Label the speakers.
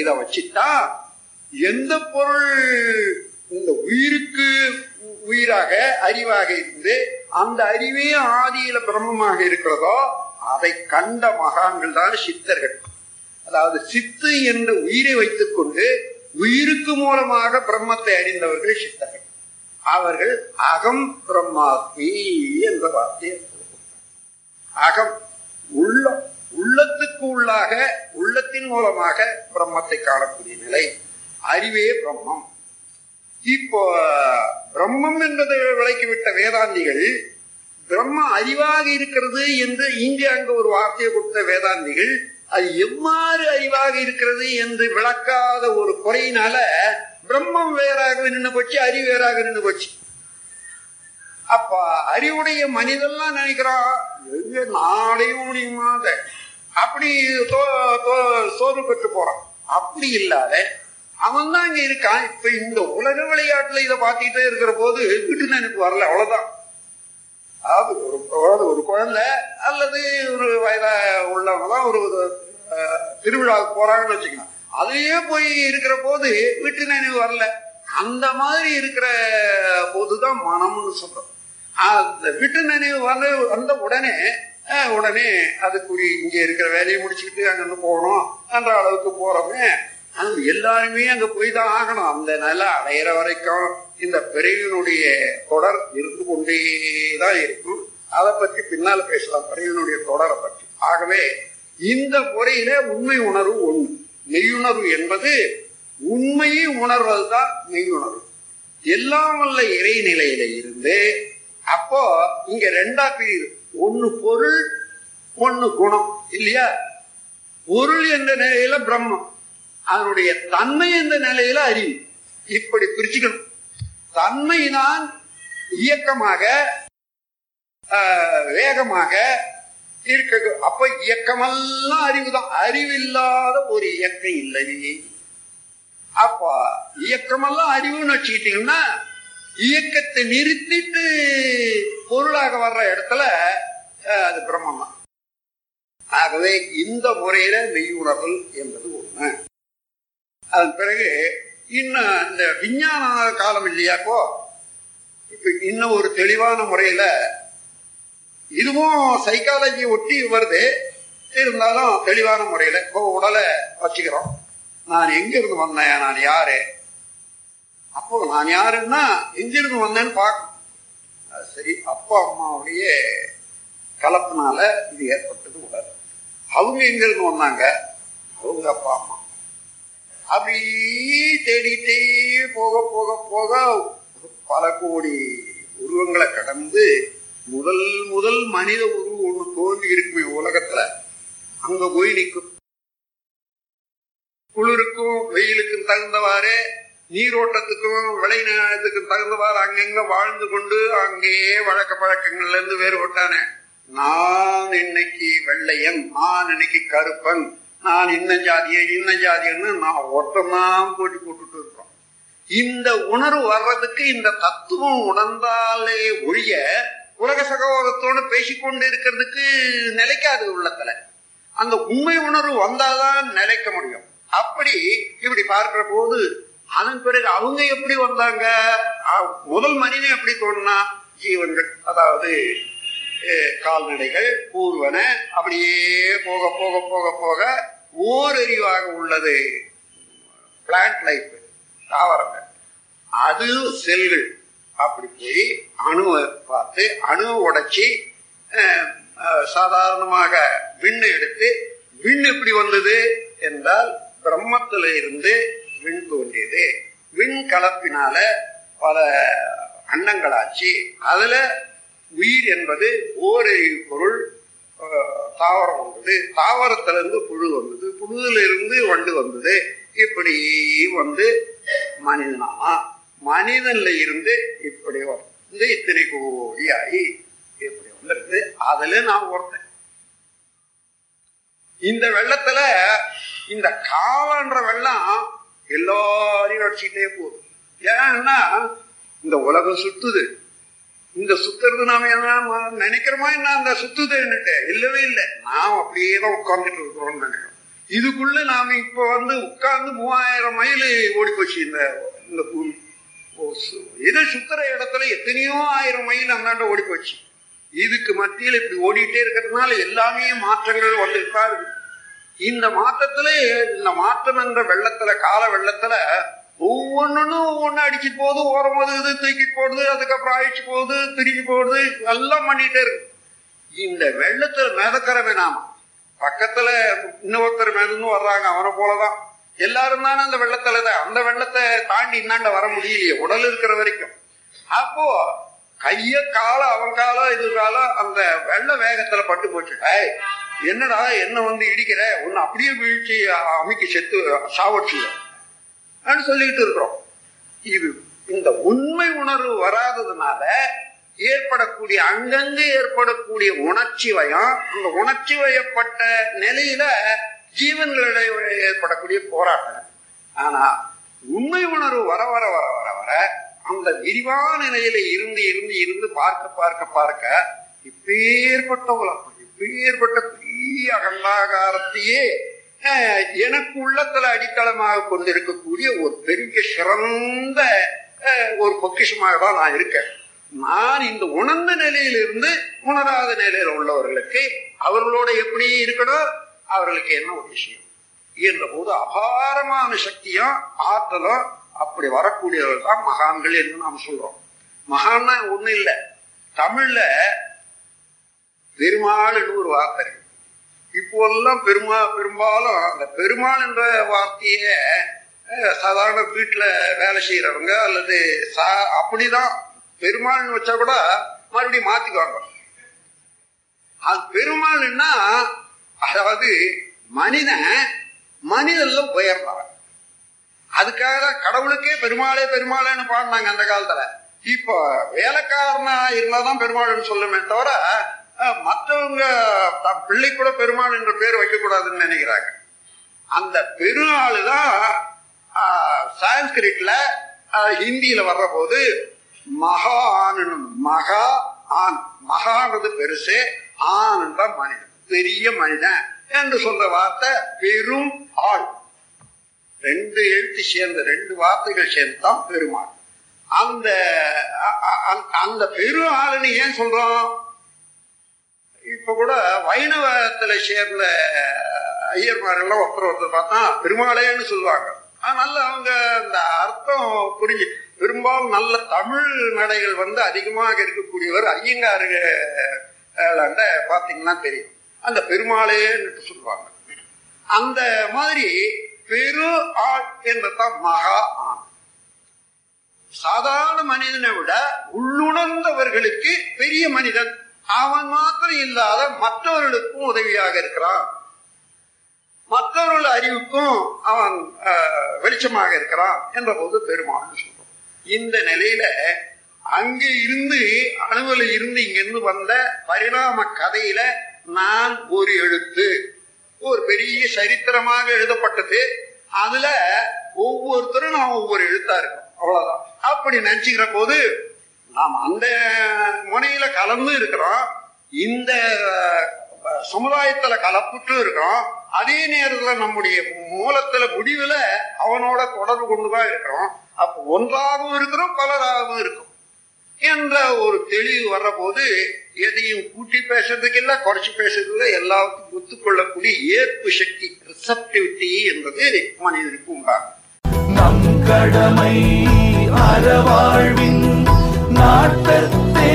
Speaker 1: இதை வச்சுட்டா எந்த பொருள் இந்த உயிருக்கு உயிராக அறிவாக இருந்து அந்த அறிவே ஆதியில பிரம்மமாக இருக்கிறதோ அதை கண்ட மகான்கள் தான் சித்தர்கள். அதாவது சித்து என்ற உயிரை வைத்துக் கொண்டு உயிருக்கு மூலமாக பிரம்மத்தை அறிந்தவர்கள் சித்தர்கள். அவர்கள் அகம் பிரம்மாத்மி என்ற வார்த்தையை அகம் உள்ளம் உள்ளத்துக்கு உள்ளாக மூலமாக பிரம்மத்தை காணக்கூடிய நிலை. அறிவே பிரம்மம். இப்போ பிரம்மம் என்பதை விளக்கிவிட்ட வேதாந்திகள் பிரம்ம அறிவாக இருக்கிறது என்று இங்கு அங்கு ஒரு வார்த்தையை கொடுத்த வேதாந்திகள் அது எவ்வாறு அறிவாக இருக்கிறது என்று விளக்காத ஒரு குறையினால பிரம்மம் வேறாக நின்று போச்சு அறிவு வேறாக நின்று போச்சு. அப்ப அறிவுடைய மனிதன்லாம் நினைக்கிறான் நாளையும் முடியுமா அப்படி தோ- தோ- சோறு பெற்று போறான். அப்படி இல்லாத அவன் தான் இங்க இருக்கான். இப்ப இந்த உலக விளையாட்டுல இதை பார்த்துக்கிட்டே இருக்கிற போது வீட்டு எனக்கு வரல அவ்வளவுதான். அதாவது ஒரு அதாவது ஒரு குழந்தை அல்லது ஒரு வயதா உள்ளவங்க தான் ஒரு திருவிழாவுக்கு போறாங்கன்னு வச்சுக்கலாம். அதையே போய் இருக்கிற போது வீட்டு நினைவு வரல. அந்த மாதிரி இருக்கிற போதுதான் மனம்னு சொல்றோம். அந்த வீட்டு நினைவு வந்து வந்த உடனே உடனே அதுக்குரிய இங்க இருக்கிற வேலையை முடிச்சுக்கிட்டு அங்கிருந்து போகணும் அந்த அளவுக்கு போறோமே அது எல்லாருமே அங்க போய் தான் ஆகணும். அந்த நிலை அடையிற வரைக்கும் இந்த பிறவினுடைய தொடர் இருந்து கொண்டே தான் இருக்கும். அதை பற்றி பின்னால பேசலாம். பிறவியினுடைய தொடரை பற்றி. ஆகவே இந்த முறையில உண்மை உணர்வு ஒண்ணு. மெய்யுணர்வு என்பது உண்மையை உணர்வதுதான் மெய்யுணர்வு. எல்லாம் வல்ல இறைநிலையில இருந்து அப்போ இங்க ரெண்டா பிரிவு ஒன்னு பொருள் ஒன்னு குணம் இல்லையா? பொருள் என்ற நிலையில பிரம்மம். அதனுடைய தன்மை என்ற நிலையில அறிவு. இப்படி பிரிச்சுக்கணும். தன்மைதான் இயக்கமாக வேகமாக இருக்க அப்ப இயக்கமெல்லாம் அறிவுதான். அறிவில்லாத ஒரு இயக்கம் இல்லையே. அப்ப இயக்கமெல்லாம் அறிவுன்னு வச்சுக்கிட்டீங்கன்னா இயக்கத்தை நிறுத்திட்டு பொருளாக வர்ற இடத்துல அது பிரம்மம் தான் ஆகவே இந்த முறையில மெய்யுணர்தல் என்பது ஒண்ணு. அதன் பிறகு இன்னும் இந்த விஞ்ஞான காலம் இல்லையாக்கோ இப்ப? இன்னும் ஒரு தெளிவான முறையில இதுவும் சைக்காலஜி ஒட்டி வருது. இருந்தாலும் தெளிவான முறையில இப்போ உடலை வச்சுக்கிறோம். நான் எங்க இருந்து வந்தேன்? நான் யாரு? அப்போ நான் யாருன்னா எங்கிருந்து வந்தேன்னு பார்க்கணும். அது சரி அப்பா அம்மாவுடைய கலப்பினால இது ஏற்பட்டது உடல். அவங்க எங்கிருந்து வந்தாங்க? அவங்க அப்பா அம்மா. அப்படி தேடிட்டே போக போக போக பல கோடி உருவங்களை கடந்து முதல் முதல் மனித உருவம் ஒன்று தோன்றி இருக்குமே உலகத்துல. அங்க போய் நிற்கும். குளிருக்கும் வெயிலுக்கும் தகுந்தவாறே நீரோட்டத்துக்கும் விளைநிலத்துக்கும் தகுந்தவாறு அங்கங்க வாழ்ந்து கொண்டு அங்கேயே வழக்க பழக்கங்கள்ல இருந்து வேறுபட்டானே. நான் இன்னைக்கு வெள்ளையன் நான் இன்னைக்கு கருப்பன் நான் இன்ன ஜாதிய இன்ன ஜாதியன்னு நான் ஒட்டம்தான் போட்டி போட்டுட்டு இருக்கோம் இந்த உணர்வு வர்றதுக்கு இந்த தத்துவம் உணர்ந்தாலே ஒழிய உலக சகோதரத்தோடு பேசிக்கொண்டு இருக்கிறதுக்கு நிலைக்காது உள்ளத்துல. அந்த உண்மை உணர்வு வந்தாதான் நிலைக்க முடியும். அப்படி இப்படி பார்க்கிற போது அதன் பிறகு அவங்க எப்படி வந்தாங்க? முதல் மனிதன் எப்படி தோணுனா ஜீவன்கள் அதாவது கால்நடைகள் பூர்வன அப்படியே போக போக போக போக ஓரறிவாக உள்ளது. பிளான்ட் லைஃப் தாவரங்கள். அது செல்கள். அப்படி போய் அணுவை பார்த்து அணுவை உடைச்சி சாதாரணமாக விண்ணு எடுத்து விண் எப்படி வந்தது? என்றால் பிரம்மத்தில இருந்து விண் தோன்றியது விண் கலப்பினால பல அண்டங்களாச்சு. அதுல உயிர் என்பது ஓரறிவு பொருள் தாவரம் வந்தது. தாவரத்திலிருந்து புழு வந்தது. புழுல இருந்து வண்டு வந்தது. இப்படி வந்து மனிதனா மனிதன்ல இருந்து இப்படி வந்து இத்தனை கோடி ஆகி இப்படி வந்துருக்கு. அதுல நான் ஒருத்தன். இந்த வெள்ளத்துல இந்த காலன்ற வெள்ளம் எல்லாரையும் அடிச்சுக்கிட்டே போதும். ஏன்னா இந்த உலகம் சுத்துது. இந்த சுத்துறது நாம என்ன நினைக்கிறோமா என்ன அந்த சுத்துதுன்னுட்டு இல்லவே இல்லை. நாம் அப்படியே தான் உட்கார்ந்துட்டு இருக்கிறோம்னு நினைக்கிறோம். இதுக்குள்ள நாம இப்ப வந்து உட்கார்ந்து மூவாயிரம் மைல் ஓடி போச்சு இந்த இந்த பூமி. ஓ, இது சுத்துற இடத்துல எத்தனையோ ஆயிரம் மைல் அந்தாண்ட ஓடி போச்சு இதுக்கு மத்தியில் இப்படி ஓடிட்டே இருக்கிறதுனால எல்லாமே மாற்றங்கள் வந்துட்டு தான் இருக்கு இந்த மாற்றத்திலே இந்த மாற்றம் என்ற வெள்ளத்துல கால வெள்ளத்துல ஒவ்வொன்னும் ஒவ்வொன்னு அடிச்சு போகுது ஓரம் போகுது தூக்கி போடுது அதுக்கப்புறம் அழிச்சு போகுது திரும்பி போடுது எல்லாம் பண்ணிட்டே இருக்கு. இந்த வெள்ளத்துல மிதக்கிறவன் நாம. பக்கத்துல இன்னொருத்தர் மிதந்து வர்றாங்க அவனை போலதான். எல்லாரும் தானே அந்த வெள்ளத்துல தான் அந்த வெள்ளத்தை தாண்டி இந்தாண்ட வர முடியலையே உடல் இருக்கிற வரைக்கும். அப்போ கைய கால அவன் காலம் இது காலம் அந்த வெள்ள வேகத்துல பட்டு போச்சுட்டா என்னடா என்ன வந்து இடிக்கிற? உன்னை அப்படியே வீழ்ச்சி அமைக்க செத்து சாவச்சுல சொல்லிட்டு இருக்கிறோம். இது இந்த உண்மை உணர்வு வராததுனால ஏற்படக்கூடிய அங்கங்கு ஏற்படக்கூடிய உணர்ச்சி வயம் அந்த உணர்ச்சி வயப்பட்ட நிலையில ஜீவன்களிடையே ஏற்படக்கூடிய போராட்டம். ஆனா உண்மை உணர்வு வர வர வர வர வர அந்த விரிவான நிலையில இருந்து இருந்து இருந்து பார்க்க பார்க்க பார்க்க இப்பேற்பட்ட உலகம் இப்பேற்பட்ட பெரிய அகண்டாகாரத்தையே எனக்கு உள்ளத்துல அடித்தளமாக கொண்டிருக்கக்கூடிய ஒரு பெரிய சிறந்த ஒரு பொக்கிஷமாக தான் நான் இருக்கேன். நான் இந்த உணர்ந்த நிலையிலிருந்து உணராத நிலையில உள்ளவர்களுக்கு அவர்களோட எப்படி இருக்கணும் அவர்களுக்கு என்ன ஒரு விஷயம்? என்ற போது அபாரமான சக்தியும் ஆற்றலும் அப்படி வரக்கூடியவர்கள் தான் மகான்கள் என்று நாம் சொல்றோம். மகான்னா ஒண்ணு இல்லை. தமிழ்ல பெருமாள் என்று ஒரு வார்த்தை இப்போ எல்லாம் பெருமா பெரும்பாலும் அந்த பெருமாள் என்ற வார்த்தைய சாதாரண வீட்டுல வேலை செய்யறவங்க அல்லது சா- அப்படிதான். பெருமாள்னு வச்சா கூட மறுபடியும் மாத்திக்குவாங்க. அது பெருமாள்னா அதாவது மனிதன் மனிதன்ல உயர்ந்தவன். அதுக்காக தான் கடவுளுக்கே பெருமாளே பெருமாளேன்னு பாடினாங்க அந்த காலத்துல. இப்போ வேலைக்காரனா இருந்தாதான் பெருமாள்னு சொல்லுமே தவிர மற்றவங்க பிள்ளை கூட பெருமாள் என்ற பேர் வைக்கக்கூடாதுன்னு நினைக்கிறாங்க. அந்த பெருமாள் தான் சான்ஸ்கிரிட்ல ஹிந்தியில வர்ற போது மகா ஆனு மகா ஆண். மகான்றது பெருசு ஆனந்த மனிதன். பெரிய மனிதன். என்று சொல்ற வார்த்தை பெரும் ஆள். ரெண்டு எழுத்து சேர்ந்த ரெண்டு வார்த்தைகள் சேர்ந்து தான் பெருமாள். அந்த அந்த பெரு ஆளுன்னு ஏன் சொல்றோம்? இப்ப கூட வைணவத்துல சேர்ந்த ஐயர்மாரெல்லாம் ஒருத்தர் ஒருத்தர் பார்த்தா பெருமாளேன்னு சொல்லுவாங்க. அதனால அவங்க அந்த அர்த்தம் புரிஞ்சு பெரும்பாலும் நல்ல தமிழ் நடைகள் வந்து அதிகமாக இருக்கக்கூடியவர் ஐயங்காரு அஹ், பாத்தீங்கன்னா தெரியும். அந்த பெருமாளேன்னு சொல்லுவாங்க. அந்த மாதிரி பெரு ஆள் என்றதான் மகா ஆண். சாதாரண மனிதனை விட உள்ளுணர்ந்தவர்களுக்கு பெரிய மனிதன். அவன் மாத்திரம் இல்லாத மற்றவர்களுக்கும் உதவியாக இருக்கிறான். மற்றவர்கள் அறிவுக்கும் அவன் வெளிச்சமாக இருக்கிறான் என்ற போது பெருமாள் சொல்றோம் இந்த நிலையில அங்கே இருந்து அணுவல இருந்து இங்கிருந்து வந்த பரிணாம கதையில நான் ஒரு எழுத்து. ஒரு பெரிய சரித்திரமாக எழுதப்பட்டது. அதுல ஒவ்வொருத்தரும் நாம் ஒவ்வொரு எழுத்தா இருக்கோம் அவ்வளவுதான். அப்படி நினைச்சுக்கிற போது நாம் அந்த முனையில கலந்து இருக்கிறோம். இந்த சமுதாயத்துல கலப்புட்டு இருக்கிறோம். அதே நேரத்துல நம்முடைய மூலத்துல முடிவுல அவனோட தொடர்பு கொண்டுதான் இருக்கிறோம். அப்ப ஒன்றாகவும் இருக்கிறோம் பலராகவும் இருக்கும். என்ற ஒரு தெளிவு வர்ற போது எதையும் கூட்டி பேசுறதுக்கு இல்ல குறைச்சு பேசுறதுக்கு இல்ல ஒத்துக்கொள்ளக்கூடிய ஏற்பு சக்தி ரிசப்டிவிட்டி என்பது மனிதனுக்கு உண்டாகும்.
Speaker 2: நம் கடமை அறவாழ்வின் நாட்டத்தே